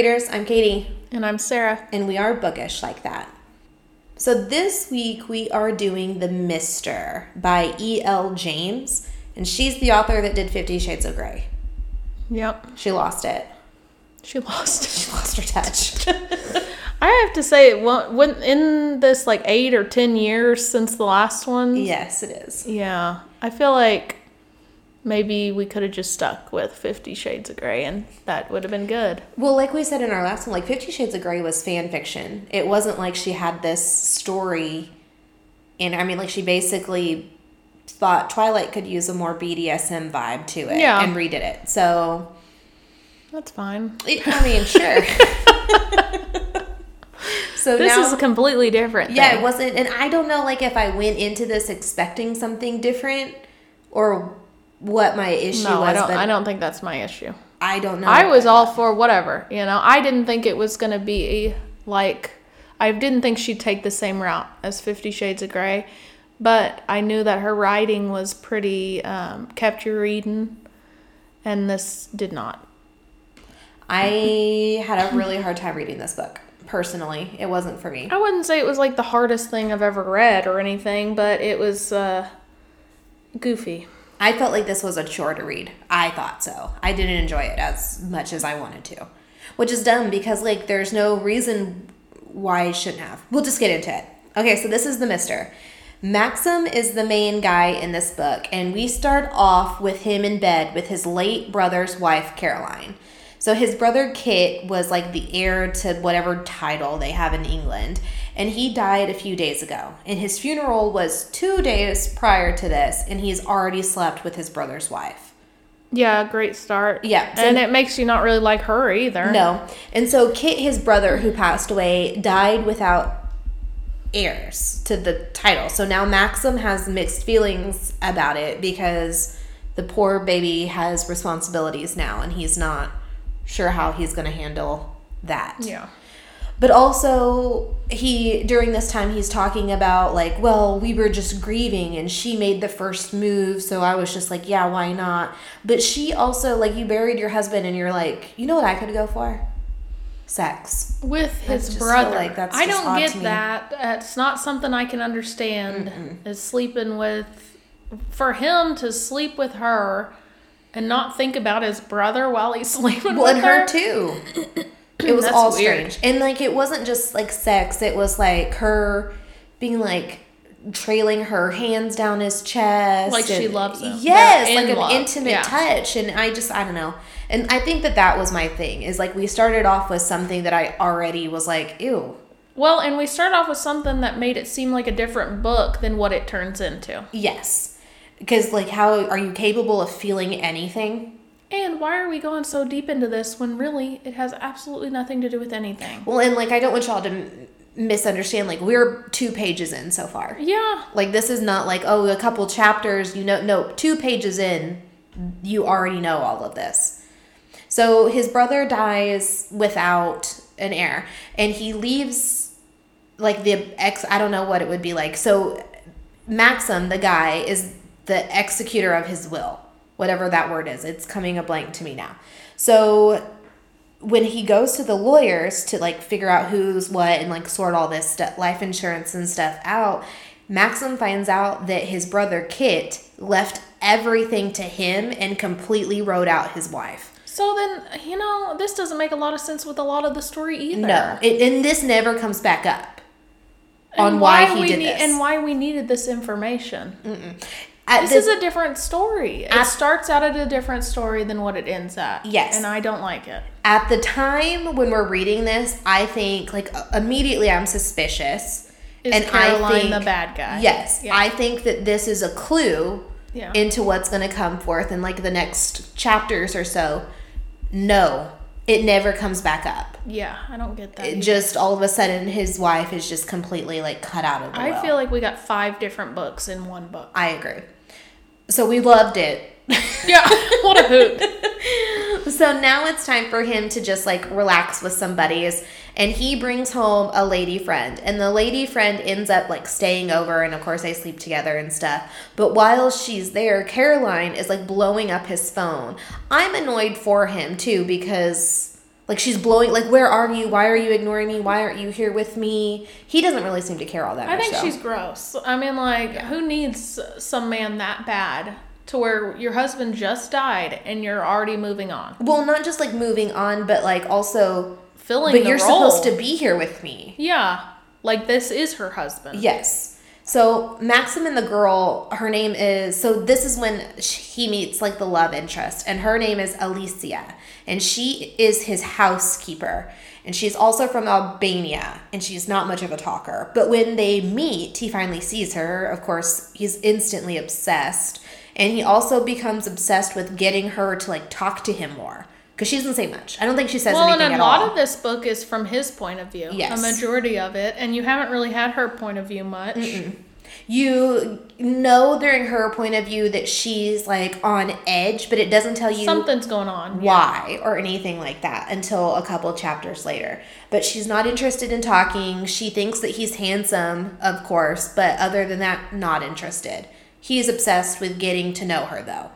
readers. I'm Katie, And I'm Sarah. and we are bookish like that. So this week we are doing The Mister by E.L. James, and she's the author that did Fifty Shades of Grey. Yep. She lost it. She lost. She lost her touch. I have to say, well, when in this like eight or ten years since the last one, yes, it is. yeah, I feel like maybe we could have just stuck with Fifty Shades of Grey, and that would have been good. Well, like we said in our last one, like Fifty Shades of Grey was fan fiction. It wasn't like she had this story, and I mean, like she basically thought Twilight could use a more BDSM vibe to it, Yeah. and redid it. So, That's fine. I mean, sure. so This now, is completely different. yeah, thing. it wasn't, and I don't know, like if I went into this expecting something different, or what my issue No, was. I don't. but I don't think that's my issue. I don't know. I was all for whatever. You know, I didn't think it was gonna be like. I didn't think she'd take the same route as Fifty Shades of Grey, but I knew that her writing was pretty um, kept you reading, and this did not. I had a really hard time reading this book. Personally, it wasn't for me. I wouldn't say it was like the hardest thing I've ever read or anything, but it was uh, goofy. I felt like this was a chore to read. I thought so. I didn't enjoy it as much as I wanted to, which is dumb because like there's no reason why I shouldn't have. We'll just get into it. Okay, so this is the Mister. Maxim is the main guy in this book, and we start off with him in bed with his late brother's wife, Caroline. So his brother Kit was like the heir to whatever title they have in England, and he died a few days ago. And his funeral was two days prior to this, and he's already slept with his brother's wife. Yeah, great start. Yeah, so- and it makes you not really like her either. No. And so Kit, his brother who passed away, died without heirs to the title. So now Maxim has mixed feelings about it because the poor baby has responsibilities now and he's not sure how he's going to handle that. Yeah. But also, he during this time he's talking about like, well, we were just grieving and she made the first move, so I was just like, yeah, why not? But she also like you buried your husband and you're like, you know what I could go for? Sex. with his brother. like that's I don't get that. It's not something I can understand. Is sleeping with for him to sleep with her and not think about his brother while he's sleeping Well, with and her too. It was That's all weird. strange. And like it wasn't just like sex, it was like her being like trailing her hands down his chest Like she and- loves him. yes They're like an love. intimate Yeah. touch and i just i don't know and i think that that was my thing is like we started off with something that i already was like ew Well, and we started off with something that made it seem like a different book than what it turns into. yes because like how are you capable of feeling anything And why are we going so deep into this when really it has absolutely nothing to do with anything? well and like i don't want y'all to m- misunderstand like we're two pages in so far Yeah. Like this is not like oh a couple chapters you know no two pages in you already know all of this. So his brother dies without an heir and he leaves like the ex I don't know what it would be like. So Maxim the guy is the executor of his will. Whatever that word is. It's coming a blank to me now. So when he goes to the lawyers to like figure out who's what and like sort all this stuff, life insurance and stuff out, Maxim finds out that his brother Kit left everything to him and completely wrote out his wife. So then, you know, this doesn't make a lot of sense with a lot of the story either. No, it, and this never comes back up on And why, he did this. and why we needed this information. At This this- is a different story. It At- starts out at a different story than what it ends at. Yes. And I don't like it. at the time when we're reading this, I think like uh, immediately I'm suspicious. Is and Caroline I think, the bad guy? Yes, Yeah. I think that this is a clue Yeah. into what's going to come forth in like the next chapters or so. No, it never comes back up. yeah, I don't get that. It either. just all of a sudden his wife is just completely like cut out of the I feel like we got five different books in one book. I agree. So we loved it. Yeah. what a hoot. So now it's time for him to just like relax with some buddies. And he brings home a lady friend. And the lady friend ends up like staying over. And of course, they sleep together and stuff. But while she's there, Caroline is like blowing up his phone. I'm annoyed for him too because Like she's blowing like where are you? Why are you ignoring me? Why aren't you here with me? He doesn't really seem to care all that much. I much. think though. she's gross. I mean, like, who needs some man that bad to where your husband just died and you're already moving on, well, not just like moving on, but like also filling but you're role. supposed to be here with me. Yeah, like this is her husband. Yes. So Maxim and the girl, her name is. So this is when he meets like the love interest, and her name is Alessia, and she is his housekeeper, and she's also from Albania, and she's not much of a talker. But when they meet, he finally sees her. Of course, he's instantly obsessed, and he also becomes obsessed with getting her to like talk to him more because she doesn't say much. I don't think she says anything. Well, and a at lot all. of this book is from his point of view. Yes. A majority of it, and you haven't really had her point of view much. you know during her point of view that she's like on edge, but it doesn't tell you Something's going on. why or anything like that until a couple chapters later. But she's not interested in talking. She thinks that he's handsome, of course, but other than that, not interested. He's obsessed with getting to know her though.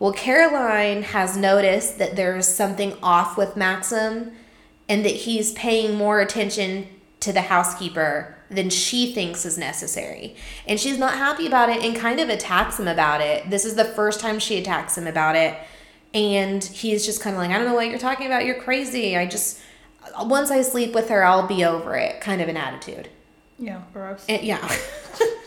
Well, Caroline has noticed that there's something off with Maxim and that he's paying more attention to the housekeeper than she thinks is necessary. And she's not happy about it and kind of attacks him about it. This is the first time she attacks him about it. And he's just kind of like, I don't know what you're talking about. You're crazy. I just, once I sleep with her, I'll be over it, kind of an attitude. Yeah, gross. And, eh, yeah.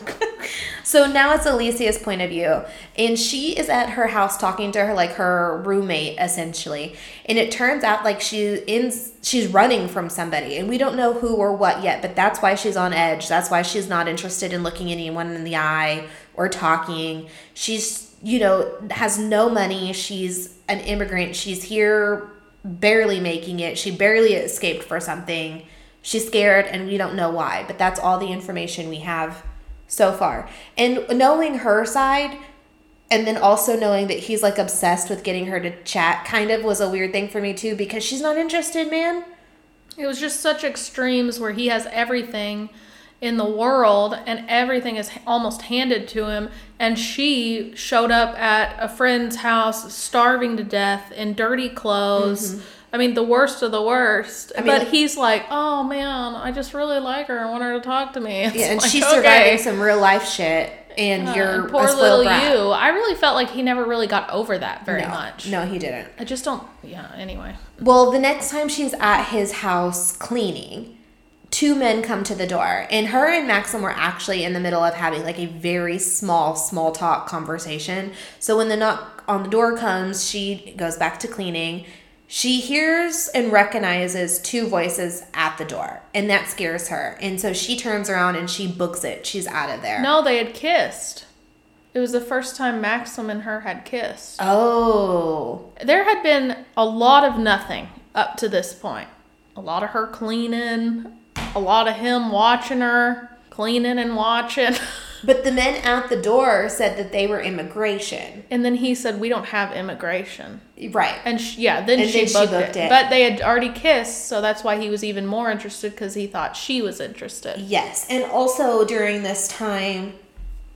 so now it's Alessia's point of view. And she is at her house talking to her, like her roommate, essentially. And it turns out like she in she's running from somebody. And we don't know who or what yet, but that's why she's on edge. That's why she's not interested in looking anyone in the eye or talking. She's, you know, has no money. She's an immigrant. She's here barely making it. She barely escaped for something. She's scared and we don't know why, but that's all the information we have so far. And knowing her side and then also knowing that he's like obsessed with getting her to chat kind of was a weird thing for me too because she's not interested, man. It was just such extremes where he has everything in the world and everything is almost handed to him and she showed up at a friend's house starving to death in dirty clothes. Mm-hmm. I mean the worst of the worst. mean, but he's like, "Oh man, I just really like her. I want her to talk to me." It's Yeah, and like, she's okay. surviving some real life shit and Uh, you're poor a little brat. you. I really felt like he never really got over that very no, much. No, he didn't. I just don't. Yeah. Anyway. Well, the next time she's at his house cleaning, two men come to the door, and her and Maxim were actually in the middle of having like a very small, small talk conversation. So when the knock on the door comes, she goes back to cleaning. She hears and recognizes two voices at the door, and that scares her. And so she turns around and she books it. She's out of there. No, they had kissed. It was the first time Maxim and her had kissed. Oh. There had been a lot of nothing up to this point. A lot of her cleaning, a lot of him watching her, cleaning and watching. But the men at the door said that they were immigration. And then he said, We don't have immigration. Right. And sh- yeah, then, And she, then she booked booked it. it. But they had already kissed, so that's why he was even more interested because he thought she was interested. Yes. And also during this time,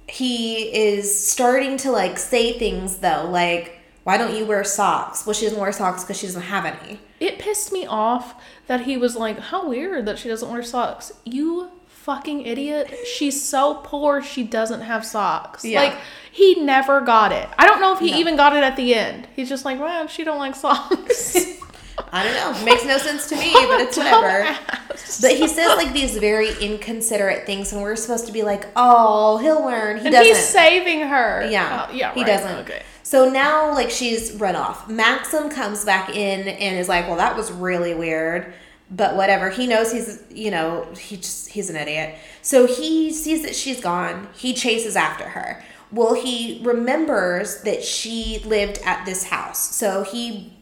he is starting to like say things though, like, why don't you wear socks? Well, she doesn't wear socks because she doesn't have any. It pissed me off that he was like, How weird that she doesn't wear socks. You fucking idiot. She's so poor she doesn't have socks. Yeah. Like, he never got it. I don't know if he No. even got it at the end. He's just like, Well, she don't like socks. I don't know. Makes no sense to me, but it's whatever. But he says like these very inconsiderate things, and we're supposed to be like, "Oh, he'll learn." He and doesn't. he's saving her. Yeah, Oh, yeah, he right. doesn't. Okay. So now, like, she's run off. Maxim comes back in and is like, "Well, that was really weird." But whatever. He knows he's, you know, he just he's an idiot. So he sees that she's gone. He chases after her. Well, he remembers that she lived at this house. So he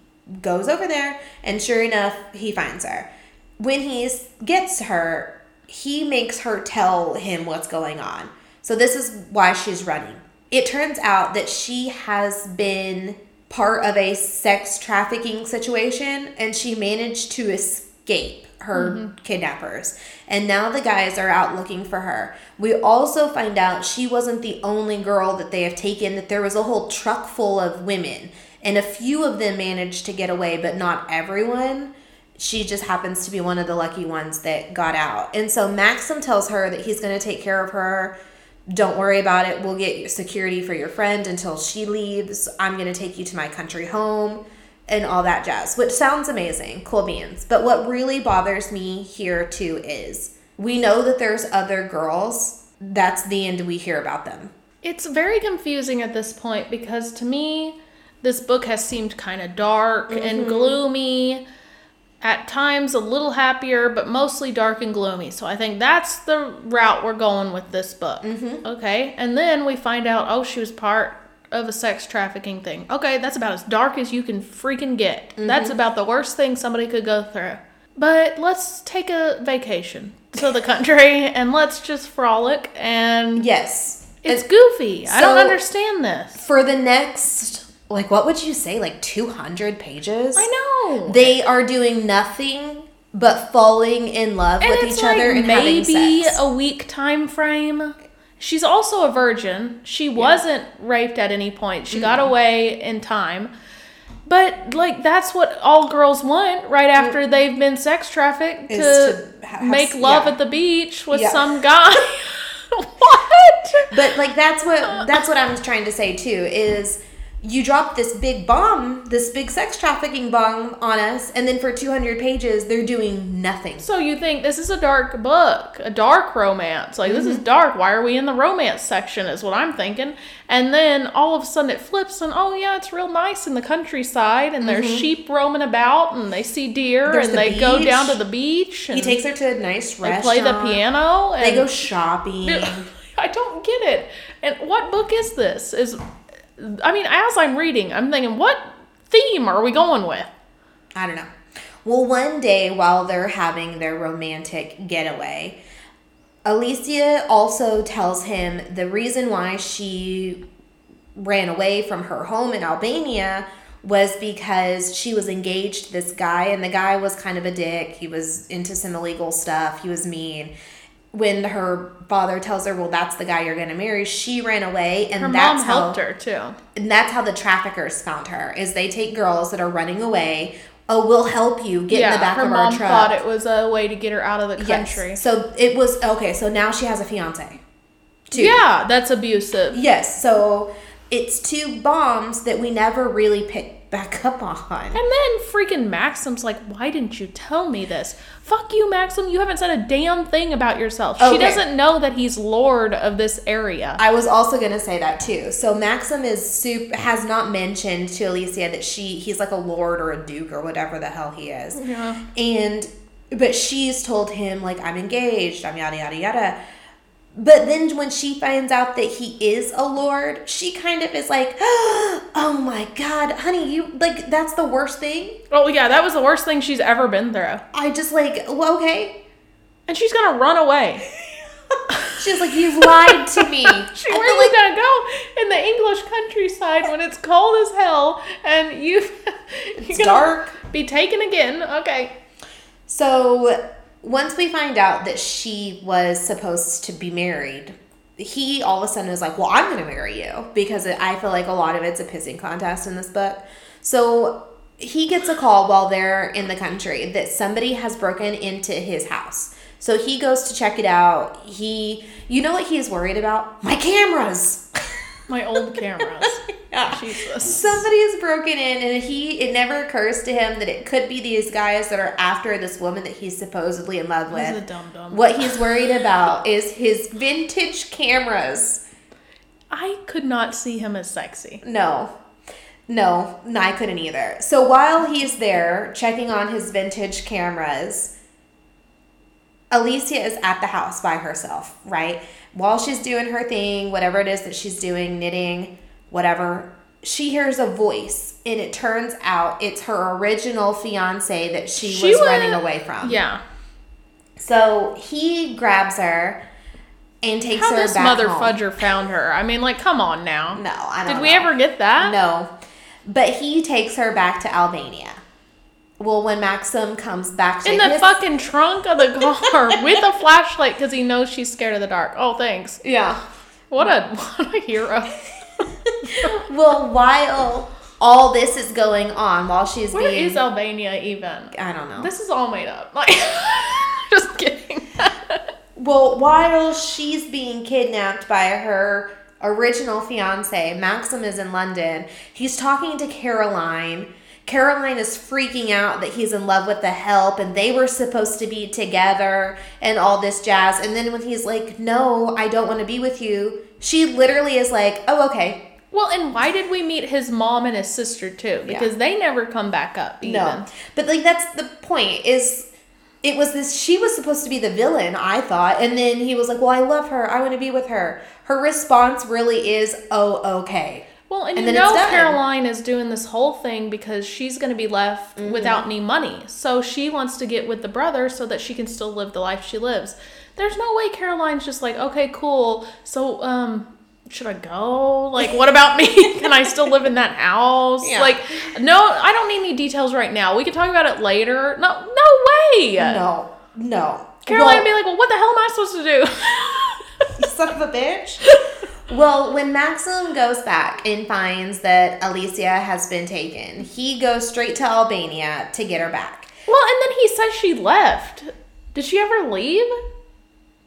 goes over there, and sure enough, he finds her. When he gets her, he makes her tell him what's going on. So this is why she's running. It turns out that she has been part of a sex trafficking situation and she managed to escape her mm-hmm. kidnappers. And now the guys are out looking for her. We also find out she wasn't the only girl that they have taken, that there was a whole truck full of women. And a few of them managed to get away, but not everyone. she just happens to be one of the lucky ones that got out. And so Maxim tells her that he's going to take care of her. Don't worry about it. We'll get security for your friend until she leaves. I'm going to take you to my country home and all that jazz, which sounds amazing. Cool beans. But what really bothers me here too is we know that there's other girls. That's the end we hear about them. It's very confusing at this point because to me, this book has seemed kind of dark and mm-hmm. gloomy. At times, a little happier, but mostly dark and gloomy. So I think that's the route we're going with this book. Mm-hmm. Okay. And then we find out, oh, she was part of a sex trafficking thing. Okay, that's about as dark as you can freaking get. That's mm-hmm. about the worst thing somebody could go through. But let's take a vacation to the country and let's just frolic and Yes. it's goofy. I don't understand this. For the next, like, what would you say, like 200 pages? I know. They are doing nothing but falling in love and with each other like and maybe having sex. a week time frame. She's also a virgin. She wasn't raped at any point. She got away in time. But like that's what all girls want right mm. after they've been sex trafficked to, to have- make love yeah. at the beach with Yeah. some guy. what? But like that's what that's what I'm trying to say too is you drop this big bomb, this big sex trafficking bomb on us, and then for 200 pages they're doing nothing. So you think this is a dark book, a dark romance? Like this Mm-hmm. is dark. Why are we in the romance section? Is what I'm thinking. And then all of a sudden it flips, and oh yeah, it's real nice in the countryside, and there's sheep roaming about, and they see deer, Mm-hmm. There's and the they go down to the beach, and He takes her to a nice restaurant. they play the piano, and They go shopping. I don't get it. And what book is this? Is I mean, as I'm reading, I'm thinking, what theme are we going with? I don't know. Well, one day while they're having their romantic getaway, Alessia also tells him the reason why she ran away from her home in Albania was because she was engaged to this guy and the guy was kind of a dick. He was into some illegal stuff. He was mean. When her father tells her, "Well, that's the guy you're going to marry," she ran away and Her that's mom how helped her too. and that's how the traffickers found her is they take girls that are running away oh we'll help you get in the back her of mom our truck thought it was a way to get her out of the Yes. country. so it was okay so now she has a fiance too Yeah, that's abusive. yes so it's two bombs that we never really pick back up on And then freaking Maxim's like, why didn't you tell me this? Fuck you, Maxim. You haven't said a damn thing about yourself. She doesn't know that he's lord of this area. I was also gonna say that too. So Maxim is super has not mentioned to Alessia that she he's like a lord or a duke or whatever the hell he is. Yeah. And but she's told him like I'm engaged, I'm yada yada yada. But then when she finds out that he is a lord, she kind of is like, "Oh my god, honey, you like that's the worst thing." Oh, yeah, that was the worst thing she's ever been through. I just like, well, okay. And she's gonna run away. She's like, "You've lied to me." She, I where are you like- gonna go in the English countryside when it's cold as hell and you It's dark. be taken again? Okay. So once we find out that she was supposed to be married, he all of a sudden is like, "Well, I'm going to marry you," because I feel like a lot of it's a pissing contest in this book. So he gets a call while they're in the country that somebody has broken into his house. So he goes to check it out. He, you know what he's worried about? My cameras. My old cameras. Yeah. Jesus. Somebody has broken in, and he it never occurs to him that it could be these guys that are after this woman that he's supposedly in love He's a with. dum dum. What he's worried about is his vintage cameras. I could not see him as sexy. No. No, no, I couldn't either. So while he's there checking on his vintage cameras, Alessia is at the house by herself, right? While she's doing her thing, whatever it is that she's doing, knitting, whatever, she hears a voice and it turns out it's her original fiance that she, She was went- running away from. Yeah. So he grabs her and takes How her this back mother home. fudger found her. I mean, like, come on now. No, I don't Did we ever get that? No. But he takes her back to Albania. Well, when Maxim comes back to In the his, fucking trunk of the car with a flashlight because he knows she's scared of the dark. Oh, thanks. yeah. What a what a hero. Well, while all this is going on while she's Where being. is Albania even? I don't know. This is all made up. Like, just kidding. Well, while she's being kidnapped by her original fiance, Maxim is in London. He's talking to Caroline. Caroline is freaking out that he's in love with the help and they were supposed to be together and all this jazz. And then when he's like, No, I don't want to be with you, she literally is like, Oh, okay. well, and why did we meet his mom and his sister too? Because they never come back up even. No. But like that's the point is it was this she was supposed to be the villain, I thought, and then he was like, "Well, I love her. I want to be with her." Her response really is, "Oh, okay." Well, and, And you know. Caroline is doing this whole thing because she's going to be left Mm-hmm. without any money. So she wants to get with the brother so that she can still live the life she lives. There's no way Caroline's just like, okay, cool. So, um, should I go? Like, what about me? can I still live in that house? Yeah. Like, no, I don't need any details right now. We can talk about it later. No, no way. No. No. Caroline well, would be like, well, what the hell am I supposed to do? you son of a bitch. well, when Maxim goes back and finds that Alessia has been taken, he goes straight to Albania to get her back. well, and then he says she left. Did she ever leave?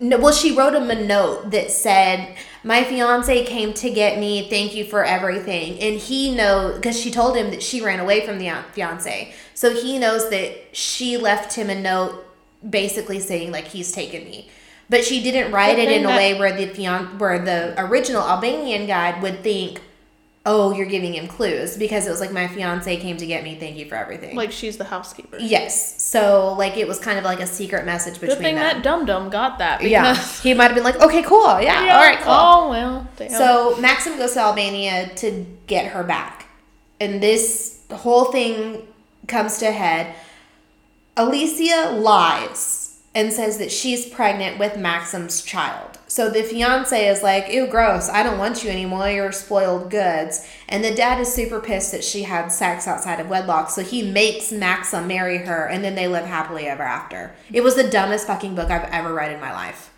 No, well, she wrote him a note that said, "My fiance came to get me. Thank you for everything." And he knows because she told him that she ran away from the fiance, so he knows that she left him a note, basically saying like he's taken me. But she didn't write But it in a that- way where the fian- where the original Albanian guide would think, "Oh, you're giving him clues," because it was like my fiance came to get me. Thank you for everything. Like she's the housekeeper. yes, so like it was kind of like a secret message between them. Good thing them. that dum dum got that. Yeah, he might have been like, okay, cool, yeah, Yeah. all right, cool. Oh well. Damn. So Maxim goes to Albania to get her back, and this whole thing comes to a head. Alessia lies and says that she's pregnant with Maxim's child. So the fiance is like, ew, gross, I don't want you anymore, you're spoiled goods. And the dad is super pissed that she had sex outside of wedlock, so he makes Maxim marry her, and then they live happily ever after. It was the dumbest fucking book I've ever read in my life.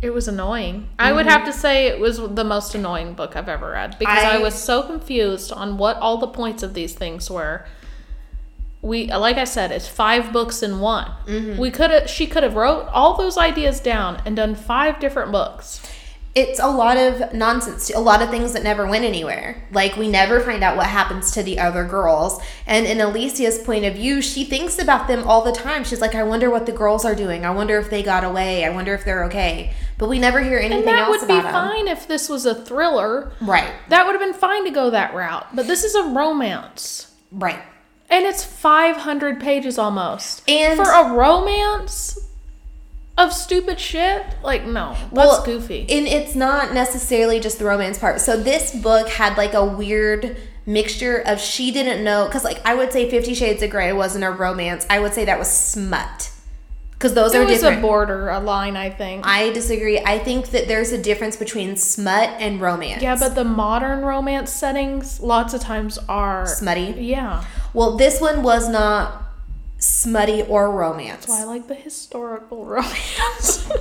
it was annoying. I would mm-hmm. have to say it was the most annoying book I've ever read because I, I- was so confused on what all the points of these things were. We like I said, it's five books in one. Mm-hmm. We could have she could have wrote all those ideas down and done five different books. it's a lot of nonsense a lot of things that never went anywhere like we never find out what happens to the other girls and in alessia's point of view she thinks about them all the time she's like i wonder what the girls are doing i wonder if they got away i wonder if they're okay but we never hear anything And that else would be them fine if this was a thriller. right That would have been fine to go that route. But this is a romance. right And it's 500 pages almost. And- for a romance of stupid shit? Like, no. That's Well, goofy. And it's not necessarily just the romance part. So this book had like a weird mixture of she didn't know because like I would say Fifty Shades of Grey wasn't a romance. I would say that was smut because those There are was different. a border, a line, I think. I disagree. I think that there's a difference between smut and romance. yeah, but the modern romance settings lots of times are. smutty. Yeah. Well, this one was not smutty or romance. Why I like the historical romance.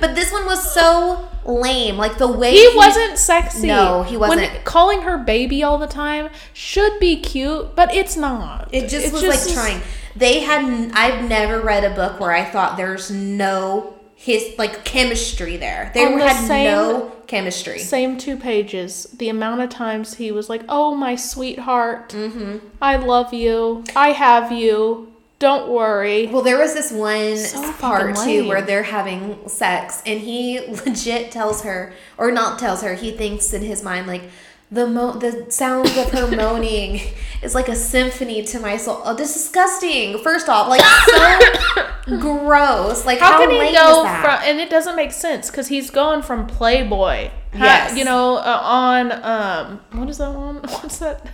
But this one was so lame. Like the way he wasn't sexy. No, he wasn't. calling her baby all the time should be cute, but it's not. It just It was just like is- trying. They had. I've never read a book where I thought there's no his like chemistry there. They the had same- no chemistry. Same two pages. The amount of times he was like, "Oh, my sweetheart, mm-hmm. I love you. I have you. Don't worry." Well, there was this one So part too where they're having sex, and he legit tells her, or not tells her, he thinks in his mind like the mo the sounds of her moaning is like a symphony to my soul. Oh, this is disgusting. First off, like so gross. Like how, How can he go from? And it doesn't make sense because he's going from Playboy, ha- Yes. you know, uh, on um, what is that one? What's that?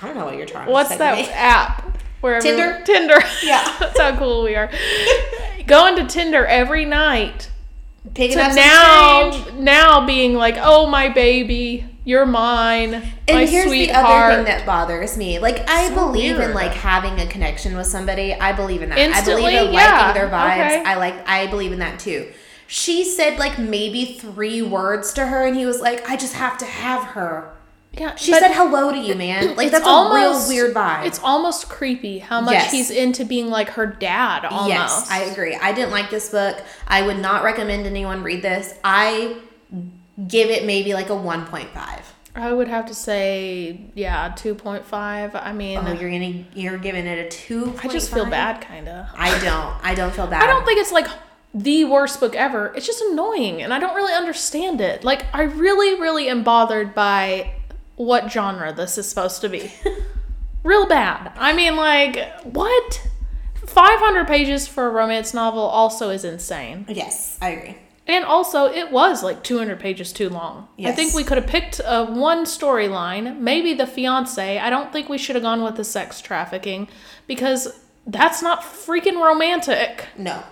I don't know what you're trying. What's to say that me. app? Where Tinder? Tinder. Yeah. that's how cool we are. going to Tinder every night Picking to now, now being like, oh my baby, you're mine, And my here's sweetheart. the other thing that bothers me. Like I So believe in like having a connection with somebody. I believe in that. I Instantly? believe in Yeah. liking their vibes. Okay. I like I believe in that too. She said like maybe three words to her and he was like, I just have to have her. Yeah, She said hello to you, man. Like that's a real weird vibe. It's almost creepy how much Yes. he's into being like her dad. Almost. Yes, I agree. I didn't like this book. I would not recommend anyone read this. I give it maybe like a 1.5. I would have to say, yeah, two point five. I mean, Oh, you're gonna you're giving it a two. I just feel bad, kind of. I don't. I don't feel bad. I don't think it's like the worst book ever. It's just annoying, and I don't really understand it. Like, I really, really am bothered by what genre this is supposed to be. Real bad. I mean, like, what? 500 pages for a romance novel also is insane. Yes, I agree. And also, it was like 200 pages too long. I think we could have picked uh, one storyline, maybe the fiance. I don't think we should have gone with the sex trafficking because that's not freaking romantic. No.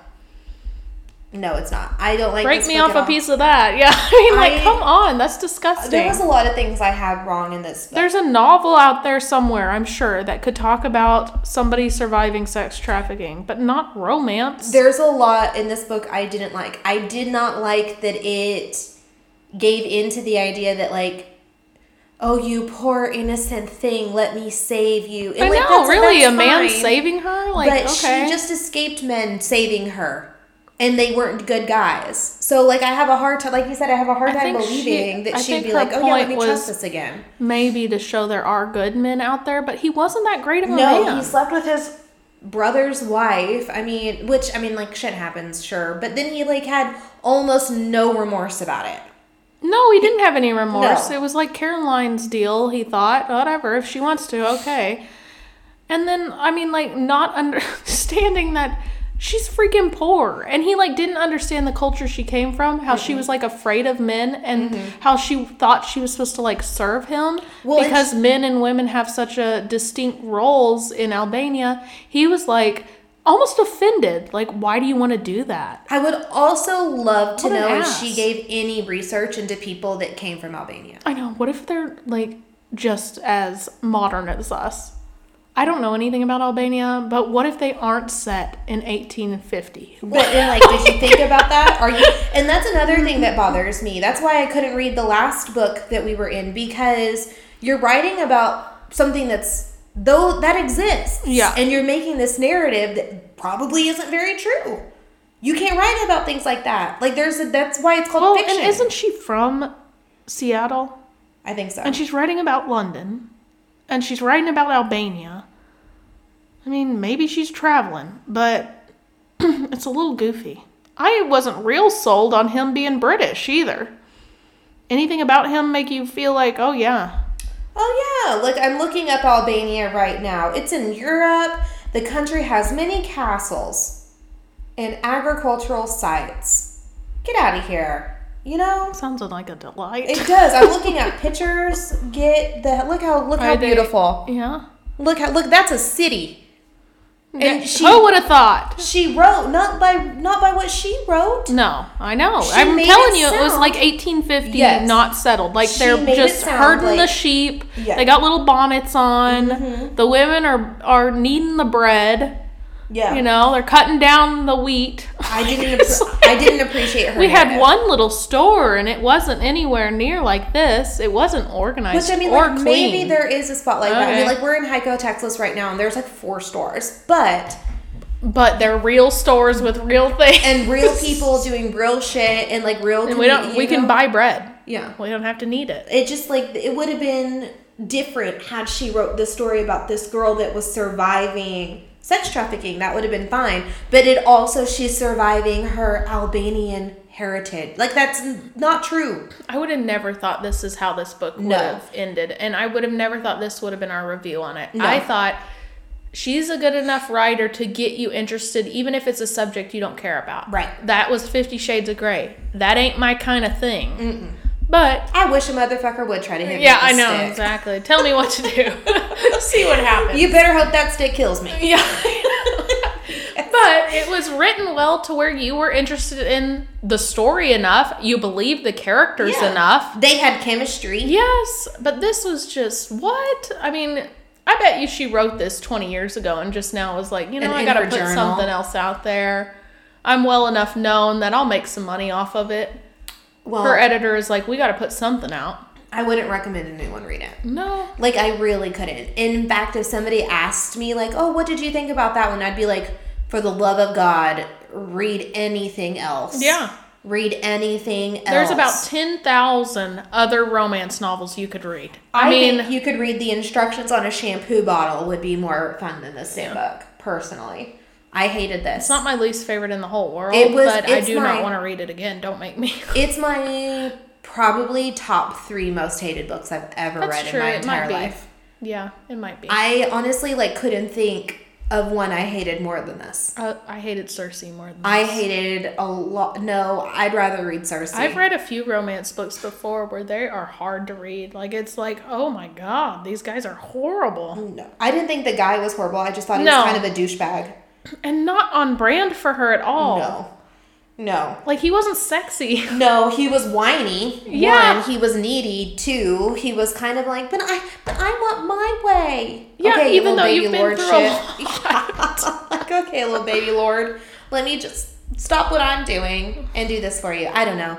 No, it's not. I don't like. Break me off a piece of that. Yeah, I mean, like, I- come on, that's disgusting. There was a lot of things I had wrong in this. Book. There's a novel out there somewhere, I'm sure, that could talk about somebody surviving sex trafficking, but not romance. There's a lot in this book I didn't like. I did not like that it gave into the idea that like, oh, you poor innocent thing, let me save you. And, I like, know, that's- really, a that's man saving her? Like, but okay. she just escaped men saving her. And they weren't good guys. So, like, I have a hard time, like you said, I have a hard I time think she- believing that I she'd be like, oh, yeah, let me trust this again. Maybe to show there are good men out there, but he wasn't that great of a No, man. he slept with his brother's wife. I mean, which I mean, like shit happens, sure, but then he like had almost no remorse about it. No, he didn't have any remorse. No. It was like Caroline's deal. He thought, whatever, if she wants to, okay. And then, I mean, like, not understanding that she's freaking poor. And he, like, didn't understand the culture she came from, how she was, like, afraid of men, and mm-hmm. how she thought she was supposed to, like, serve him. Well, because men and women have such a distinct roles in Albania. He was, like, almost offended. Like, why do you want to do that? I would also love to know if she gave any research into people that came from Albania. I know. What if they're like just as modern as us? I don't know anything about Albania, but what if they aren't set in 1850? But then, like, did you think about that? Are you? And that's another thing that bothers me. That's why I couldn't read the last book that we were in because you're writing about something that's though that exists. Yeah. And you're making this narrative that probably isn't very true. You can't write about things like that. Like, there's a, that's why it's called Well, fiction. and isn't she from Seattle? I think so. And she's writing about London, and she's writing about Albania. I mean, maybe she's traveling, but it's a little goofy. I wasn't real sold on him being British either. Anything about him make you feel like, oh yeah, Oh yeah, like I'm looking up Albania right now. It's in Europe. The country has many castles and agricultural sites. Get out of here. You know? sounds like a delight. It does. I'm looking at pictures. Get the look how look how they- beautiful. Yeah. Look how look that's a city. And she Who would have thought? she wrote not by not by what she wrote. No, I know. She I'm made telling it you, it was sound- like 1850, Yes. not settled. Like She they're made it just sound herding the like- sheep. Yeah. Mm-hmm. They got little bonnets on. The women are are kneading the bread. Yeah. You know, they're cutting down the wheat. I didn't appre- I didn't appreciate her. we had one little store, and it wasn't anywhere near like this. It wasn't organized Which I mean, or like clean. maybe there is a spot like that. I mean, like we're in Hico, Texas right now, and there's like four stores, but but they're real stores with real things. and real people doing real shit and like real. And we don't. We you can buy bread. Yeah, We don't have to need it. it just like it would have been different had she wrote this story about this girl that was surviving sex trafficking. That would have been fine. But it also she's surviving her Albanian heritage. Like that's not true. I would have never thought this is how this book would No. have ended, and I would have never thought this would have been our review on it. No. I thought she's a good enough writer to get you interested, even if it's a subject you don't care about. Right. That was Fifty Shades of Grey. That ain't my kind of thing. But I wish a motherfucker would try to hit me yeah, I with a know stick. exactly. Tell me what to do. See what happens. You better hope that stick kills me. Yeah. but it was written well to where you were interested in the story enough. You believed the characters Yeah. enough. They had chemistry. Yes, but this was just what? I mean, I bet you she wrote this 20 years ago and just now was like, you know, And I got to put journal. something else out there. I'm well enough known that I'll make some money off of it. Well, Her editor is like, we got to put something out. I wouldn't recommend anyone read it. No. Like I really couldn't. In fact, if somebody asked me like, "Oh, what did you think about that one?" I'd be like, "For the love of God, read anything else." Yeah. Read anything else. There's about 10,000 other romance novels you could read. I, I mean, you could read the instructions on a shampoo bottle would be more fun than this same book, personally. I hated this. it's not my least favorite in the whole world, It was- but I do my- not want to read it again. Don't make me. It's my probably top three most hated books I've ever That's read true. in my It might entire be. life. yeah, it might be. I honestly like couldn't think of one I hated more than this. Uh, I hated Circe more than I this. hated a lot. No, I'd rather read Circe. I've read a few romance books before where they are hard to read. Like it's like, oh my god, these guys are horrible, No, I didn't think the guy was horrible. I just thought he No. was kind of a douchebag. And not on brand for her at all. No, no, Like he wasn't sexy. no. He was whiny. Yeah. One, he was needy. Two, he was kind of like, but I, but I want my way. Yeah, okay, even though baby you've been lord through a shit. like, okay, little baby lord, let me just stop what I'm doing and do this for you. I don't know.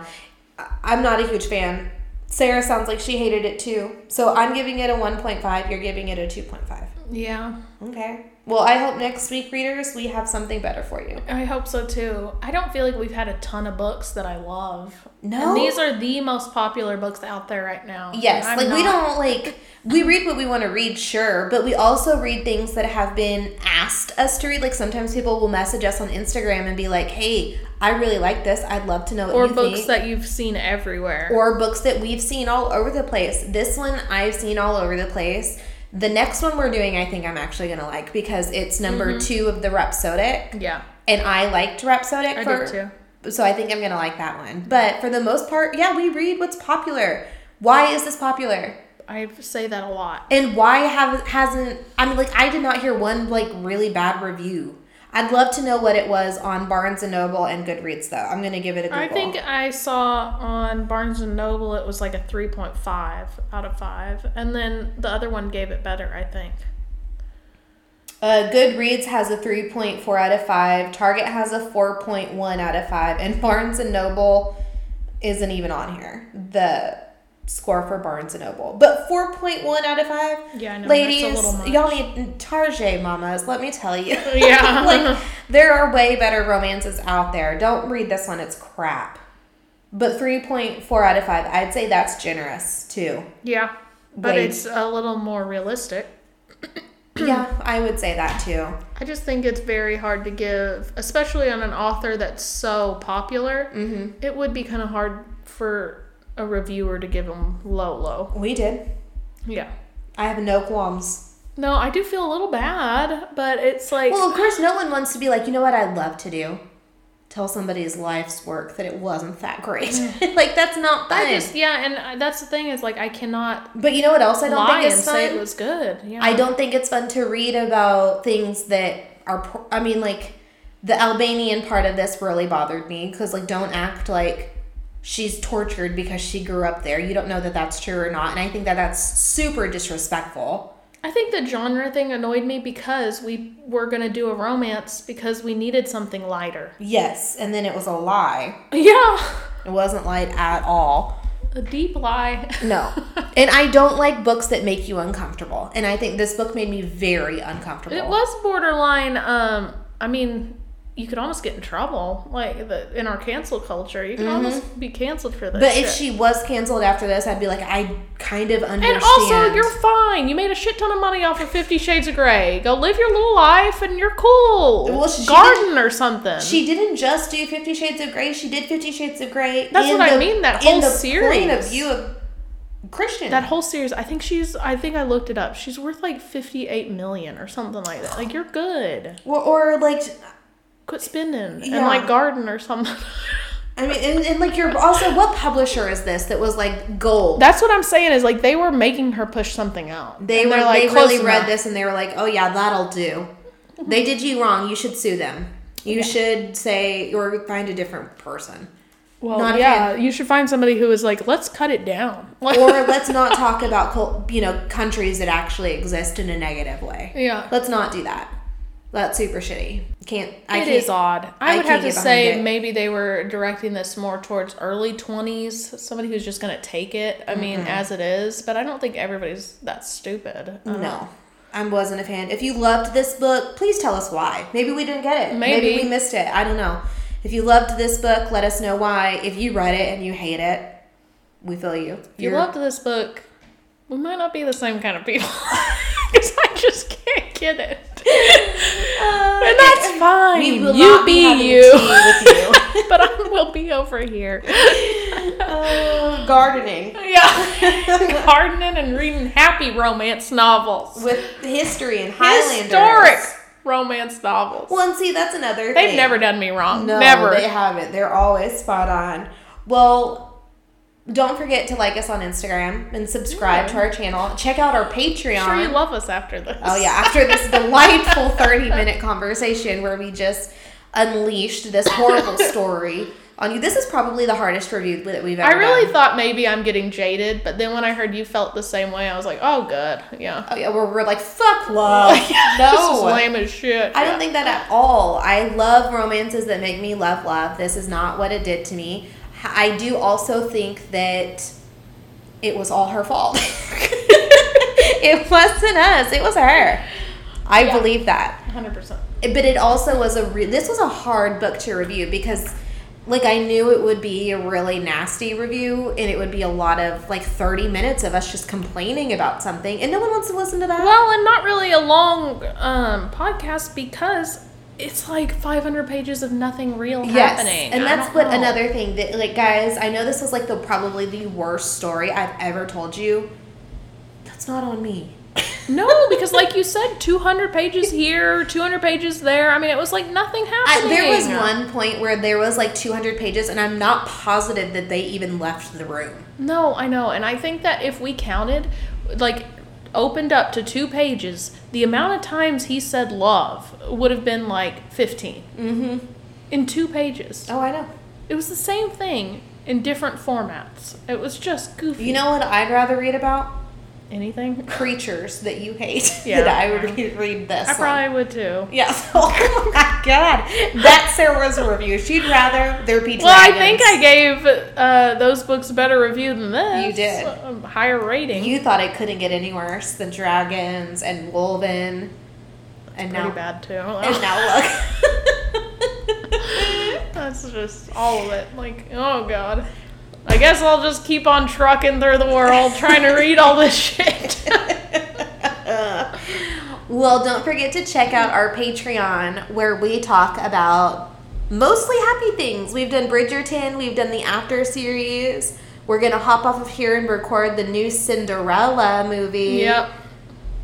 I'm not a huge fan. Sarah sounds like she hated it too. So I'm giving it a 1.5. You're giving it a 2.5. Yeah, Okay. Well, I hope next week, readers, we have something better for you. I hope so too. I don't feel like we've had a ton of books that I love. No? And these are the most popular books out there right now. Yes, like we don't like we read what we want to read, sure, but we also read things that have been asked us to read. Like sometimes people will message us on Instagram and be like, "Hey, I really like this. I'd love to know what Or you books think." that you've seen everywhere. or books that we've seen all over the place. This one I've seen all over the place. The next one we're doing, I think I'm actually gonna like because it's number Mm-hmm. two of the Rhapsodic, yeah, and I liked Rhapsodic I for did too. so I think I'm gonna like that one. But for the most part, yeah, we read what's popular. Why is this popular? I say that a lot. And why have hasn't I mean like I did not hear one like really bad review. I'd love to know what it was on Barnes and Noble and Goodreads though. I'm gonna give it a Google. I think I saw on Barnes and Noble it was like a 3.5 out of 5. And then the other one gave it better, I think. uh, Goodreads has a 3.4 out of 5. Target has a 4.1 out of 5, and Barnes and Noble isn't even on here. The score for Barnes and Noble, but 4.1 out of 5. Yeah, I know. Ladies, that's a little much. y'all need Target mamas. Let me tell you. Yeah. like there are way better romances out there. Don't read this one; it's crap. But three point four out of five, I'd say that's generous too. Yeah. But it's a little more realistic. yeah, I would say that too. I just think it's very hard to give, especially on an author that's so popular. Mm-hmm. It would be kind of hard for a reviewer to give them low, low. We did. Yeah. I have no qualms. No, I do feel a little bad, but it's like Well, of course, no one wants to be like, you know what I'd love to do? Tell somebody's life's work that it wasn't that great. like that's not fun. I just yeah, and uh, that's the thing is like I cannot but you know what else I don't think is fun? it was good. Yeah. I don't think it's fun to read about things that are. I mean, like the Albanian part of this really bothered me because, like, don't act like she's tortured because she grew up there. You don't know that that's true or not, and I think that that's super disrespectful. I think the genre thing annoyed me because we were gonna do a romance because we needed something lighter. Yes, and then it was a lie. Yeah. It wasn't light at all. A deep lie. No. and I don't like books that make you uncomfortable. And I think this book made me very uncomfortable. It was borderline. Um, I mean, you could almost get in trouble, like the, in our cancel culture. You could almost be canceled for this. Mm-hmm. But shit. if she was canceled after this, I'd be like, I kind of understand. and also, you're fine. You made a shit ton of money off of Fifty Shades of Grey. Go live your little life, and you're cool. Well, she Garden or something. She didn't just do Fifty Shades of Grey. She did Fifty Shades of Grey. That's what I mean, that in whole the series. Point of view of Christian. that whole series. I think she's. I think I looked it up. She's worth like fifty-eight million or something like that. Like you're good. or, or like, Quit spending and Yeah. like garden or something. I mean, and, and like you're also what publisher is this that was like gold? That's what I'm saying. Is like they were making her push something out. they And were like, they "Close really read this and they were like, oh yeah, that'll do. They did you wrong. You should sue them. You should say or find a different person. Well, Not yeah, you should find somebody who is like, let's cut it down. or let's not talk about you know countries that actually exist in a negative way. yeah, Let's not do that. That's super shitty. Can't. I It can't, is odd. I, I would have to say maybe they were directing this more towards early 20s, somebody who's just going to take it, I mean, mm-hmm. as it is, but I don't think everybody's that stupid. Know. No, I wasn't a fan. If you loved this book, please tell us why. Maybe we didn't get it. Maybe. we missed it. I don't know. If you loved this book, let us know why. If you read it and you hate it, we feel you. If you loved this book, we might not be the same kind of people. Because I just can't get it. and that's fine. We will you be, you. you. but I will be over here. Uh, gardening Yeah. Gardening and reading happy romance novels. with history and Highlanders. Historic romance novels. Well, and see, that's another. They've thing. never done me wrong. No, never. they haven't. They're always spot on. Well, don't forget to like us on Instagram and subscribe to our channel. Check out our Patreon. sure you love us after this. Oh yeah, after this delightful 30 minute conversation where we just unleashed this horrible story on you. This is probably the hardest review that we've ever I really done. thought maybe I'm getting jaded, but then when I heard you felt the same way, I was like, oh, good. Yeah. Oh yeah, we're, we're like fuck love. This is no. lame as shit. I don't think that at all. I love romances that make me love love. This is not what it did to me. I do also think that it was all her fault. it wasn't us. It was her. I Yeah. believe that. 100%. but it also was a re- this was a hard book to review because like I knew it would be a really nasty review and it would be a lot of like 30 minutes of us just complaining about something and no one wants to listen to that. Well, and not really a long um, podcast because it's like 500 pages of nothing real yes. happening. And that's what know. another thing that like guys, I know this was like the probably the worst story I've ever told you. That's not on me. No, because like you said, 200 pages here, 200 pages there. I mean, it was like nothing I, happening. there was one point where there was like 200 pages and I'm not positive that they even left the room. No, I know. And I think that if we counted, like, opened up to two pages, the amount of times he said love would have been like 15 Mhm. in two pages. Oh, I know. It was the same thing in different formats. It was just goofy. You know what I'd rather read about? Anything? Creatures that you hate. Yeah. that I would read, read this. I probably would too. Yeah. Oh my god. That's Sarah's review. She'd rather there be dragons. Well, I think I gave uh, those books a better review than this. You did. A higher rating. You thought it couldn't get any worse than dragons and Wolven. And Pretty now, bad too. and now look. That's just all of it. Like, oh god. I guess I'll just keep on trucking through the world trying to read all this shit. well, don't forget to check out our Patreon where we talk about mostly happy things. We've done Bridgerton, we've done the After series. We're gonna hop off of here and record the new Cinderella movie. yep.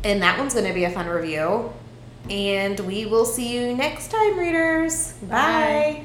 And that one's gonna be a fun review. And we will see you next time, readers. Bye.